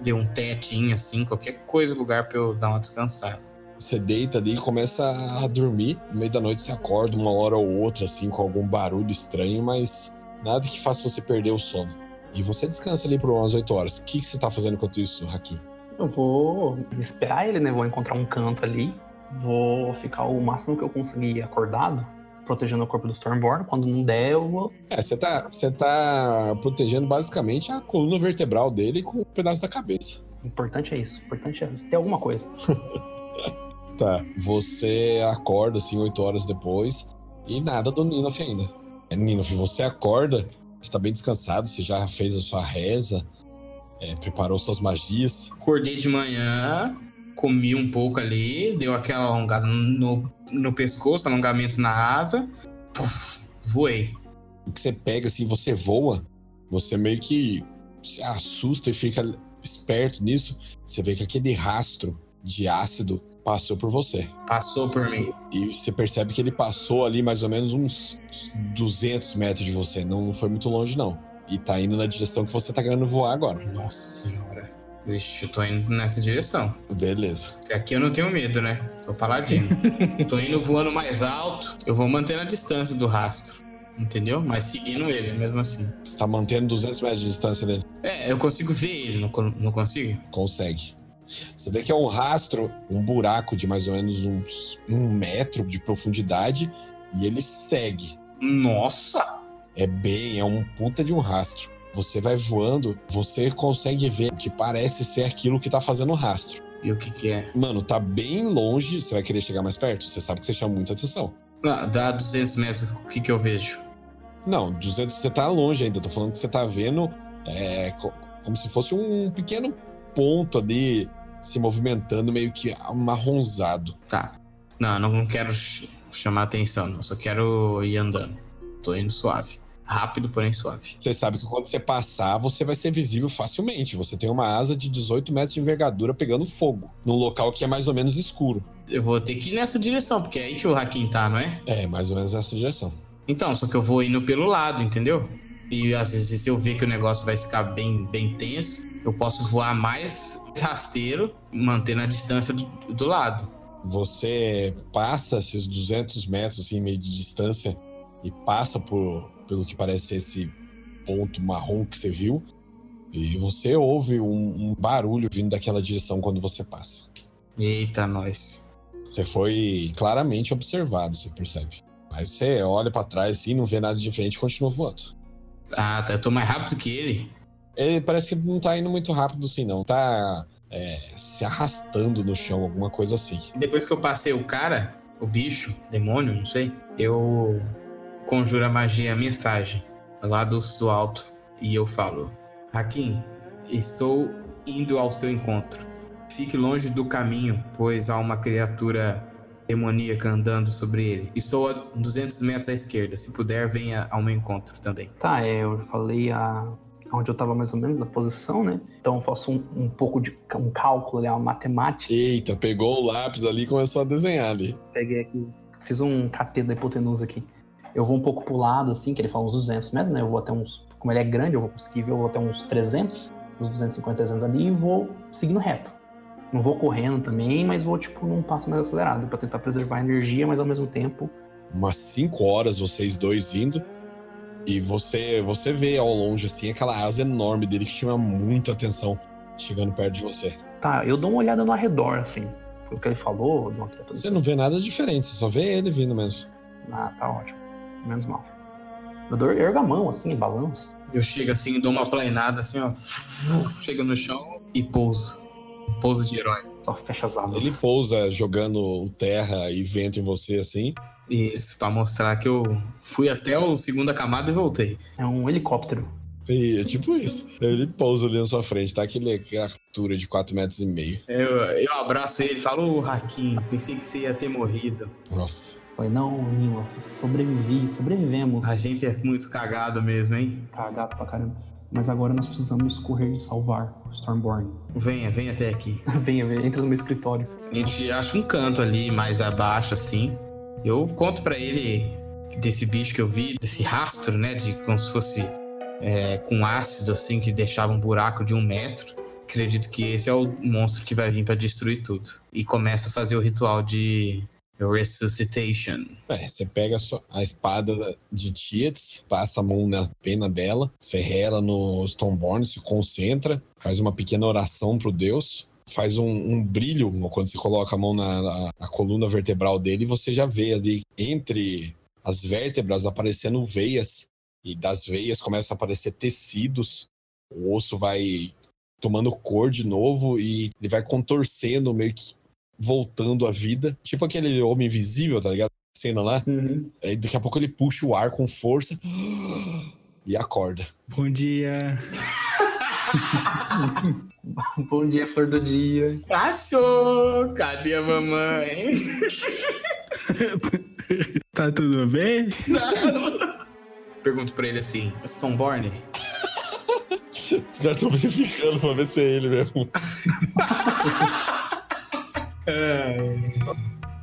deu um tetinho assim, qualquer coisa, lugar pra eu dar uma descansada. Você deita ali e começa a dormir. No meio da noite você acorda uma hora ou outra, assim, com algum barulho estranho, mas nada que faça você perder o sono. E você descansa ali por umas 8 horas. O que, que você tá fazendo enquanto isso, Haki? Eu vou esperar ele, né? Vou encontrar um canto ali Vou ficar o máximo que eu conseguir acordado, protegendo o corpo do Stormborn. Quando não der, eu vou. É, você tá, você tá protegendo basicamente a coluna vertebral dele com um pedaço da cabeça. O importante é isso. O importante é ter alguma coisa. Tá. Você acorda, assim, oito horas depois, e nada do Ninof ainda. É, Ninof, você acorda, você tá bem descansado, você já fez a sua reza, é, preparou suas magias. Acordei de manhã, comi um pouco ali, deu aquela alongada no, no pescoço, alongamento na asa. Voei. O que você pega, assim, você voa, você meio que se assusta e fica esperto nisso. Você vê que aquele rastro de ácido passou por você. Passou por mim. E você percebe que ele passou ali mais ou menos uns 200 metros de você. Não foi muito longe, não. E tá indo na direção que você tá querendo voar agora. Nossa senhora. Vixe, eu tô indo nessa direção. Beleza. Aqui eu não tenho medo, né? Tô paladino. tô indo voando mais alto. Eu vou manter a distância do rastro. Entendeu? Mas seguindo ele, mesmo assim. Você tá mantendo 200 metros de distância dele. É, eu consigo ver ele, não, não consigo? Consegue. Você vê que é um rastro, um buraco de mais ou menos uns um metro de profundidade. E ele segue. Nossa! É bem, é um puta de um rastro. Você vai voando, você consegue ver o que parece ser aquilo que tá fazendo o rastro. E o que que é? Mano, tá bem longe, você vai querer chegar mais perto? Você sabe que você chama muita atenção. Ah, dá 200 metros, o que que eu vejo? Não, 200 você tá longe ainda. Eu tô falando que você tá vendo é, co- como se fosse um pequeno ponto ali se movimentando, meio que amarronzado. Tá. Não, não quero ch- chamar atenção, não. Só quero ir andando. Tô indo suave. Rápido, porém suave. Você sabe que quando você passar, você vai ser visível facilmente. Você tem uma asa de 18 metros de envergadura pegando fogo, num local que é mais ou menos escuro. Eu vou ter que ir nessa direção, porque é aí que o Hakim tá, não é? É, mais ou menos nessa direção. Então, só que eu vou indo pelo lado, entendeu? E às vezes, se eu ver que o negócio vai ficar bem, bem tenso, eu posso voar mais rasteiro, mantendo a distância do, do lado. Você passa esses 200 metros, assim, meio de distância, e passa por, pelo que parece ser esse ponto marrom que você viu, e você ouve um, um barulho vindo daquela direção quando você passa. Eita, nós. Você foi claramente observado, você percebe. Mas você olha pra trás assim, não vê nada diferente e continua voando. Ah, tá. Eu tô mais rápido que ele. Ele parece que não tá indo muito rápido assim, não. Tá é, se arrastando no chão, alguma coisa assim. Depois que eu passei o cara, o bicho, demônio, não sei, eu conjuro a magia mensagem lá do, do alto e eu falo: Hakim, estou indo ao seu encontro. Fique longe do caminho, pois há uma criatura demoníaca andando sobre ele. Estou a 200 metros à esquerda. Se puder, venha ao meu encontro também. Tá, é, eu falei a onde eu tava mais ou menos na posição, né? Então eu faço um, um pouco de um cálculo ali, uma matemática. Eita, pegou o lápis ali e começou a desenhar ali. Peguei aqui, fiz um cateto da hipotenusa aqui. Eu vou um pouco pro lado, assim, que ele fala uns 200 metros, né? Eu vou até uns. Como ele é grande, eu vou conseguir ver, eu vou até uns 300, uns 250, 300 ali e vou seguindo reto. Não vou correndo também, mas vou, tipo, num passo mais acelerado, pra tentar preservar a energia, mas ao mesmo tempo. Umas 5 horas vocês dois vindo. E você, você vê ao longe, assim, aquela asa enorme dele que chama muito atenção chegando perto de você. Tá, eu dou uma olhada no arredor, assim. Foi o que ele falou. Você não vê nada diferente, você só vê ele vindo mesmo. Ah, tá ótimo. Menos mal. Eu dou ergo a mão, assim, balanço. Eu chego assim, dou uma planada assim, ó. Chego no chão e pouso. Pouso de herói. Só fecha as asas. Ele pousa jogando terra e vento em você, assim. Isso, pra mostrar que eu fui até a segunda camada e voltei. É um helicóptero. E é tipo isso. Ele pousa ali na sua frente, tá? Aquele criatura de 4 metros e meio. Eu, eu abraço ele e falo, ô Hakim, pensei que você ia ter morrido. Nossa. Falei, não, Nima, sobrevivi, sobrevivemos. A gente é muito cagado mesmo, hein? Cagado pra caramba. Mas agora nós precisamos correr e salvar o Stormborn. Venha, venha até aqui. venha, venha, entra no meu escritório. A gente acha um canto ali mais abaixo, assim. Eu conto pra ele desse bicho que eu vi, desse rastro, né? De como se fosse é, com ácido, assim, que deixava um buraco de um metro. Acredito que esse é o monstro que vai vir pra destruir tudo. E começa a fazer o ritual de Resuscitation. É, você pega a, espada de Tietz, passa a mão na pena dela, serra ela no Stoneborn, se concentra, faz uma pequena oração pro Deus, faz um, um brilho quando você coloca a mão na, na- na coluna vertebral dele, você já vê ali entre as vértebras aparecendo veias. E das veias começa a aparecer tecidos. O osso vai tomando cor de novo e ele vai contorcendo, meio que voltando à vida. Tipo aquele homem invisível, tá ligado? Cena lá. Aí daqui a pouco ele puxa o ar com força e acorda. Bom dia. Bom dia, flor do dia. Achou! Cadê a mamãe? Tá tudo bem? Pergunto pra ele assim: Stormborn, Os caras estão verificando pra ver se é ele mesmo.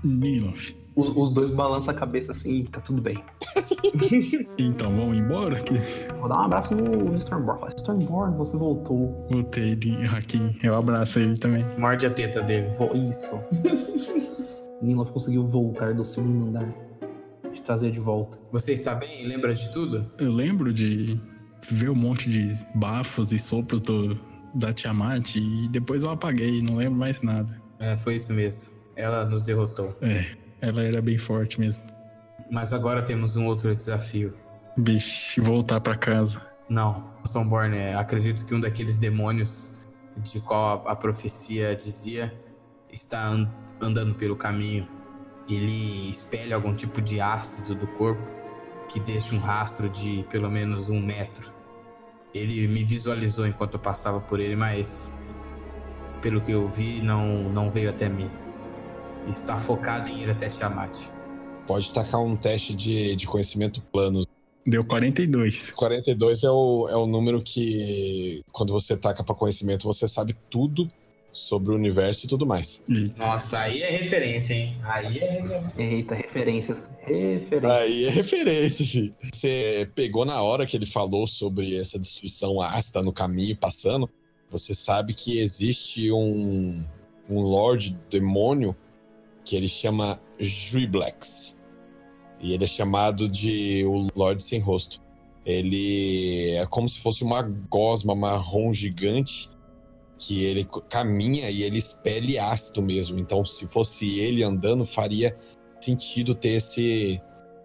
Nilof. Os, os dois balançam a cabeça assim, tá tudo bem. Então, vamos embora? Que Vou dar um abraço no, no Stormborn. Fala, Stormborn, você voltou. voltei de Hakim. Eu abraço ele também. morde a teta dele. Isso. Nilof conseguiu voltar do segundo andar. Te trazer de volta. Você está bem? Lembra de tudo? Eu lembro de ver um monte de bafos e sopros do, da Tiamat e depois eu apaguei, não lembro mais nada. É, foi isso mesmo. Ela nos derrotou. É, ela era bem forte mesmo. Mas agora temos um outro desafio. Vixe, voltar pra casa. Não, Stormborn, é, acredito que um daqueles demônios de qual a, a profecia dizia está an- andando pelo caminho. Ele espelha algum tipo de ácido do corpo que deixa um rastro de pelo menos um metro. Ele me visualizou enquanto eu passava por ele, mas pelo que eu vi, não, não veio até mim. Está focado em ir até Tiamat. Pode tacar um teste de, de conhecimento plano. Deu 42. 42 é o, é o número que, quando você taca pra conhecimento, você sabe tudo sobre o universo e tudo mais. E Nossa, aí é referência, hein? Aí é referência. Eita, referências. Referências. Aí é referência, filho. Você pegou na hora que ele falou sobre essa destruição ácida no caminho passando. Você sabe que existe um, um Lorde Demônio que ele chama Juiblex. E ele é chamado de o Lorde Sem Rosto. Ele é como se fosse uma gosma marrom gigante que ele caminha e ele expele ácido mesmo. Então, se fosse ele andando, faria sentido ter esse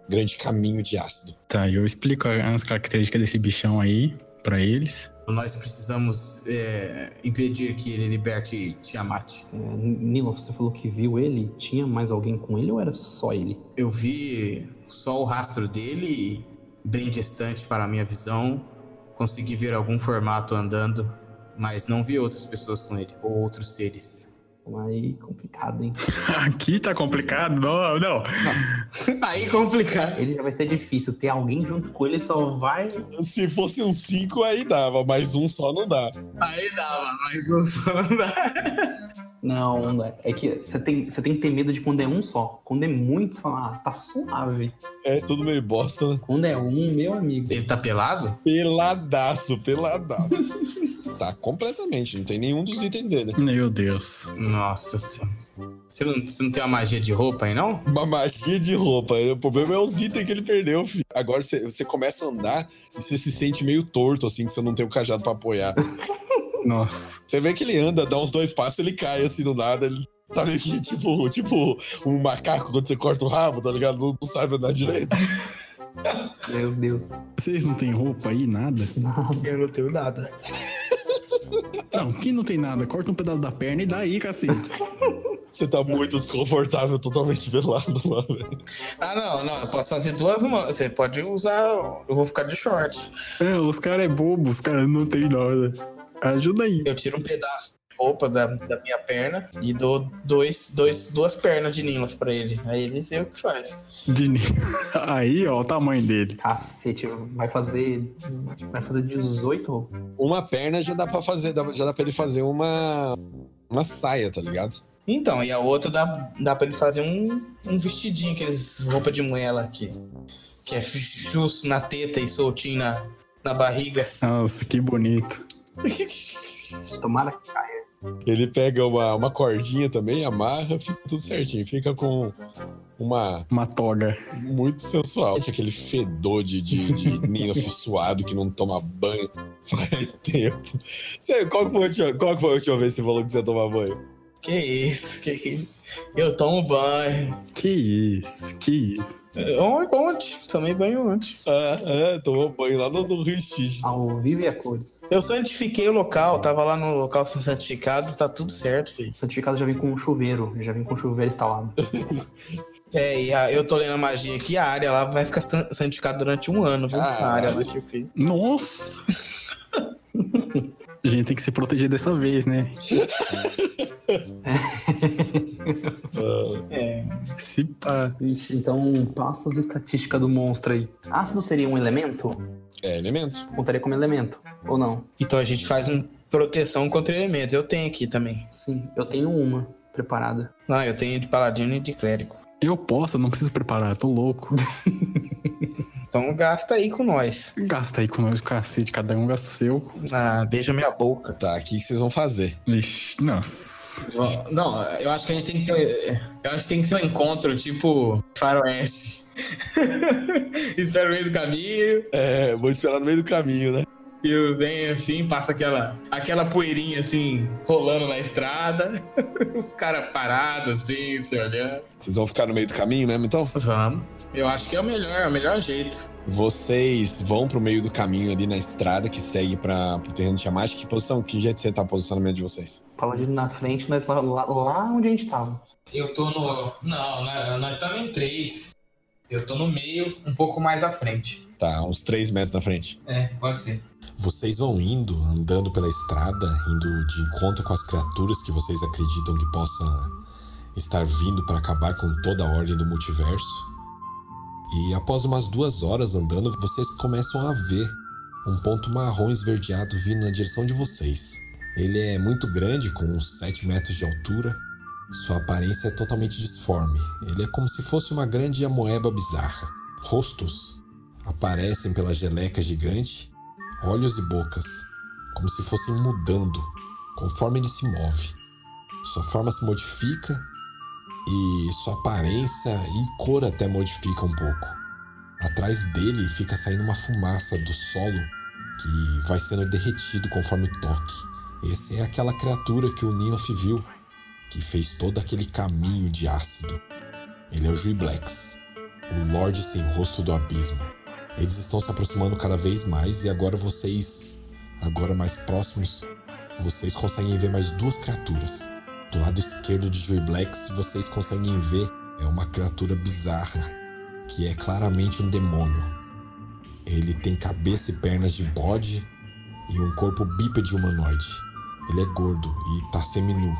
grande caminho de ácido. tá, eu explico as características desse bichão aí pra eles. Nós precisamos é, impedir que ele liberte Tiamat. É, Nilof, você falou que viu ele? Tinha mais alguém com ele ou era só ele? Eu vi só o rastro dele, bem distante para a minha visão. Consegui ver algum formato andando, mas não vi outras pessoas com ele, ou outros seres. Aí complicado, hein? Aqui tá complicado? Não, não. Aí complicado. Ele já vai ser difícil. Ter alguém junto com ele só vai. Se fosse um 5, aí dava, mas um só não dá. Aí dava, mas não só não dá. Não, não é. É que você tem, você tem que ter medo de quando é um só. Quando é muito, você fala, ah, tá suave. É tudo meio bosta, né? Quando é um, meu amigo. Ele tá pelado? Peladaço, peladaço. tá completamente, não tem nenhum dos itens dele. Meu Deus. Nossa senhora. Você não, você não tem uma magia de roupa aí, não? Uma magia de roupa. O problema é os itens que ele perdeu, filho. Agora você, você começa a andar e você se sente meio torto, assim, que você não tem o cajado pra apoiar. Nossa. Você vê que ele anda, dá uns dois passos, ele cai assim do nada. Ele tá meio que tipo, tipo um macaco quando você corta o rabo, tá ligado? Não, não sabe andar direito. Meu Deus. Vocês não tem roupa aí, nada? Nada. Eu não tenho nada. Não, que não tem nada. Corta um pedaço da perna e daí, cacete. Você tá muito desconfortável, totalmente pelado lá, velho. Ah, não, não. Eu posso fazer duas mãos. Você pode usar. Eu vou ficar de short. É, os caras é bobo, os caras não tem nada. Ajuda aí. Eu tiro um pedaço de roupa da, da minha perna e dou dois, dois, duas pernas de Nilof pra ele. Aí ele vê o que faz. De... Aí, ó, o tamanho dele. Cacete, vai fazer. Vai fazer 18. Uma perna já dá pra fazer, dá- já dá pra ele fazer uma. Uma saia, tá ligado? Então, e a outra dá, dá pra ele fazer um, um vestidinho, aqueles roupa de lá aqui. Que é justo na teta e soltinho na, na barriga. Nossa, que bonito. Tomara que caia. Ele pega uma, uma cordinha também, amarra, fica tudo certinho. Fica com uma Uma toga. muito sensual. Aquele fedor de, de, de ninho suado que não toma banho faz tempo. Você, qual, que foi, a última- qual que foi a última vez que você falou que você toma banho? Que isso, que isso. Eu tomo banho. Que isso, que isso. Ontem, ontem. Tomei banho ontem. Ah, é, tomou banho lá no, no Rio. Ao vivo e a cores. Eu santifiquei o local, tava lá no local santificado, tá tudo certo, filho. O certificado já vem com um chuveiro, já vem com o chuveiro instalado. É, e a- eu tô lendo a magia aqui, a área lá vai ficar san- santificada durante um ano, viu? Caralho. A área lá que eu fiz. Nossa! A gente tem que se proteger dessa vez, né? Ah, É. Se pá. Ixi, então passa as estatísticas do monstro aí. Ácido seria um elemento? é elemento. Contaria como elemento, ou não? Então a gente faz uma proteção contra elementos. Eu tenho aqui também. Sim, eu tenho uma preparada. Não, eu tenho de paladino e de clérigo. Eu posso, eu não preciso preparar, tô louco. Então gasta aí com nós. Gasta aí com nós, cacete, cada um gasta o seu. Ah, beija minha boca. Tá, o que que vocês vão fazer? Ixi, nossa. Não, eu acho que a gente tem que ter. Eu acho que tem que ser um encontro, tipo, faroeste. Espera no meio do caminho, É, vou esperar no meio do caminho, né? e eu venho assim, passa aquela, aquela poeirinha assim, rolando na estrada. Os caras parados assim, se olhando. Vocês vão ficar no meio do caminho mesmo, então? Vamos. Eu acho que é o melhor, é o melhor jeito. Vocês vão pro meio do caminho ali na estrada que segue para pro terreno de Tiamat. Que posição, que jeito você tá o posicionamento de vocês? Paladino na frente, mas lá, lá, lá onde a gente tava. Eu tô no. Não, nós estamos em três. Eu tô no meio, um pouco mais à frente. Tá, uns três metros na frente. É, pode ser. Vocês vão indo, andando pela estrada, indo de encontro com as criaturas que vocês acreditam que possam estar vindo para acabar com toda a ordem do multiverso. E após umas duas horas andando, vocês começam a ver um ponto marrom esverdeado vindo na direção de vocês. Ele é muito grande, com uns 7 metros de altura. Sua aparência é totalmente disforme. Ele é como se fosse uma grande amoeba bizarra. Rostos aparecem pela geleca gigante olhos e bocas, como se fossem mudando conforme ele se move. Sua forma se modifica e sua aparência e cor até modifica um pouco. Atrás dele fica saindo uma fumaça do solo que vai sendo derretido conforme toque. Esse é aquela criatura que o Nioth viu, que fez todo aquele caminho de ácido. Ele é o Juiblex, o Lorde sem rosto do abismo. Eles estão se aproximando cada vez mais e agora vocês, agora mais próximos, vocês conseguem ver mais duas criaturas. Do lado esquerdo de Joy Blacks, vocês conseguem ver é uma criatura bizarra, que é claramente um demônio. Ele tem cabeça e pernas de bode e um corpo bípede humanoide. Ele é gordo e está seminu,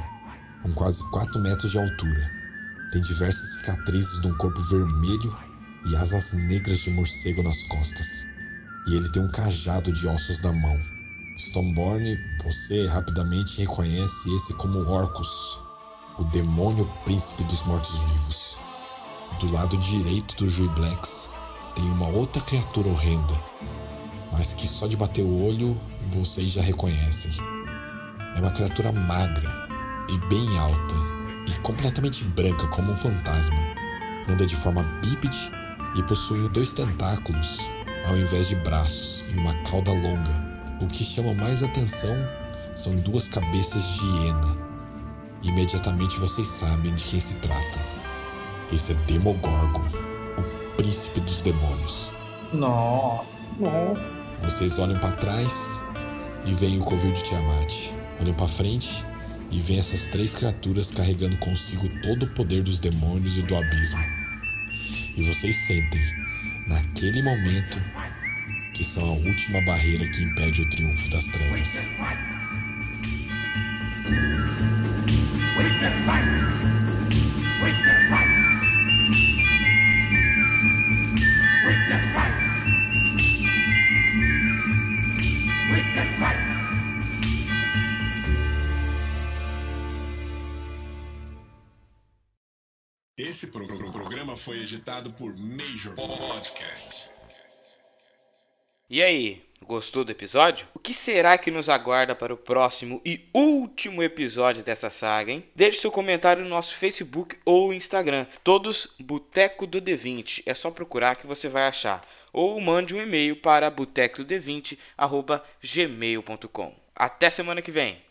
com quase 4 metros de altura. Tem diversas cicatrizes de um corpo vermelho e asas negras de morcego nas costas. E ele tem um cajado de ossos na mão. Stoneborn, você rapidamente reconhece esse como Orcus, o demônio príncipe dos mortos-vivos. Do lado direito do Jui Blacks tem uma outra criatura horrenda, mas que só de bater o olho vocês já reconhecem. É uma criatura magra e bem alta e completamente branca como um fantasma. Anda de forma bípede e possui dois tentáculos ao invés de braços e uma cauda longa. O que chama mais atenção são duas cabeças de hiena. Imediatamente vocês sabem de quem se trata. Esse é Demogorgon, o príncipe dos demônios. Nossa. Nossa. Vocês olham para trás e veem o covil de Tiamat. Olham para frente e veem essas três criaturas carregando consigo todo o poder dos demônios e do abismo. E vocês sentem, naquele momento, que são a última barreira que impede o triunfo das trevas. Esse pro- pro- programa foi editado por Major Podcast. E aí, Gostou do episódio? O que será que nos aguarda para o próximo e último episódio dessa saga, hein? Deixe seu comentário no nosso Facebook ou Instagram, todos Boteco do D20. É só procurar que você vai achar. Ou mande um e-mail para botecod20@gmail.com. Até semana que vem.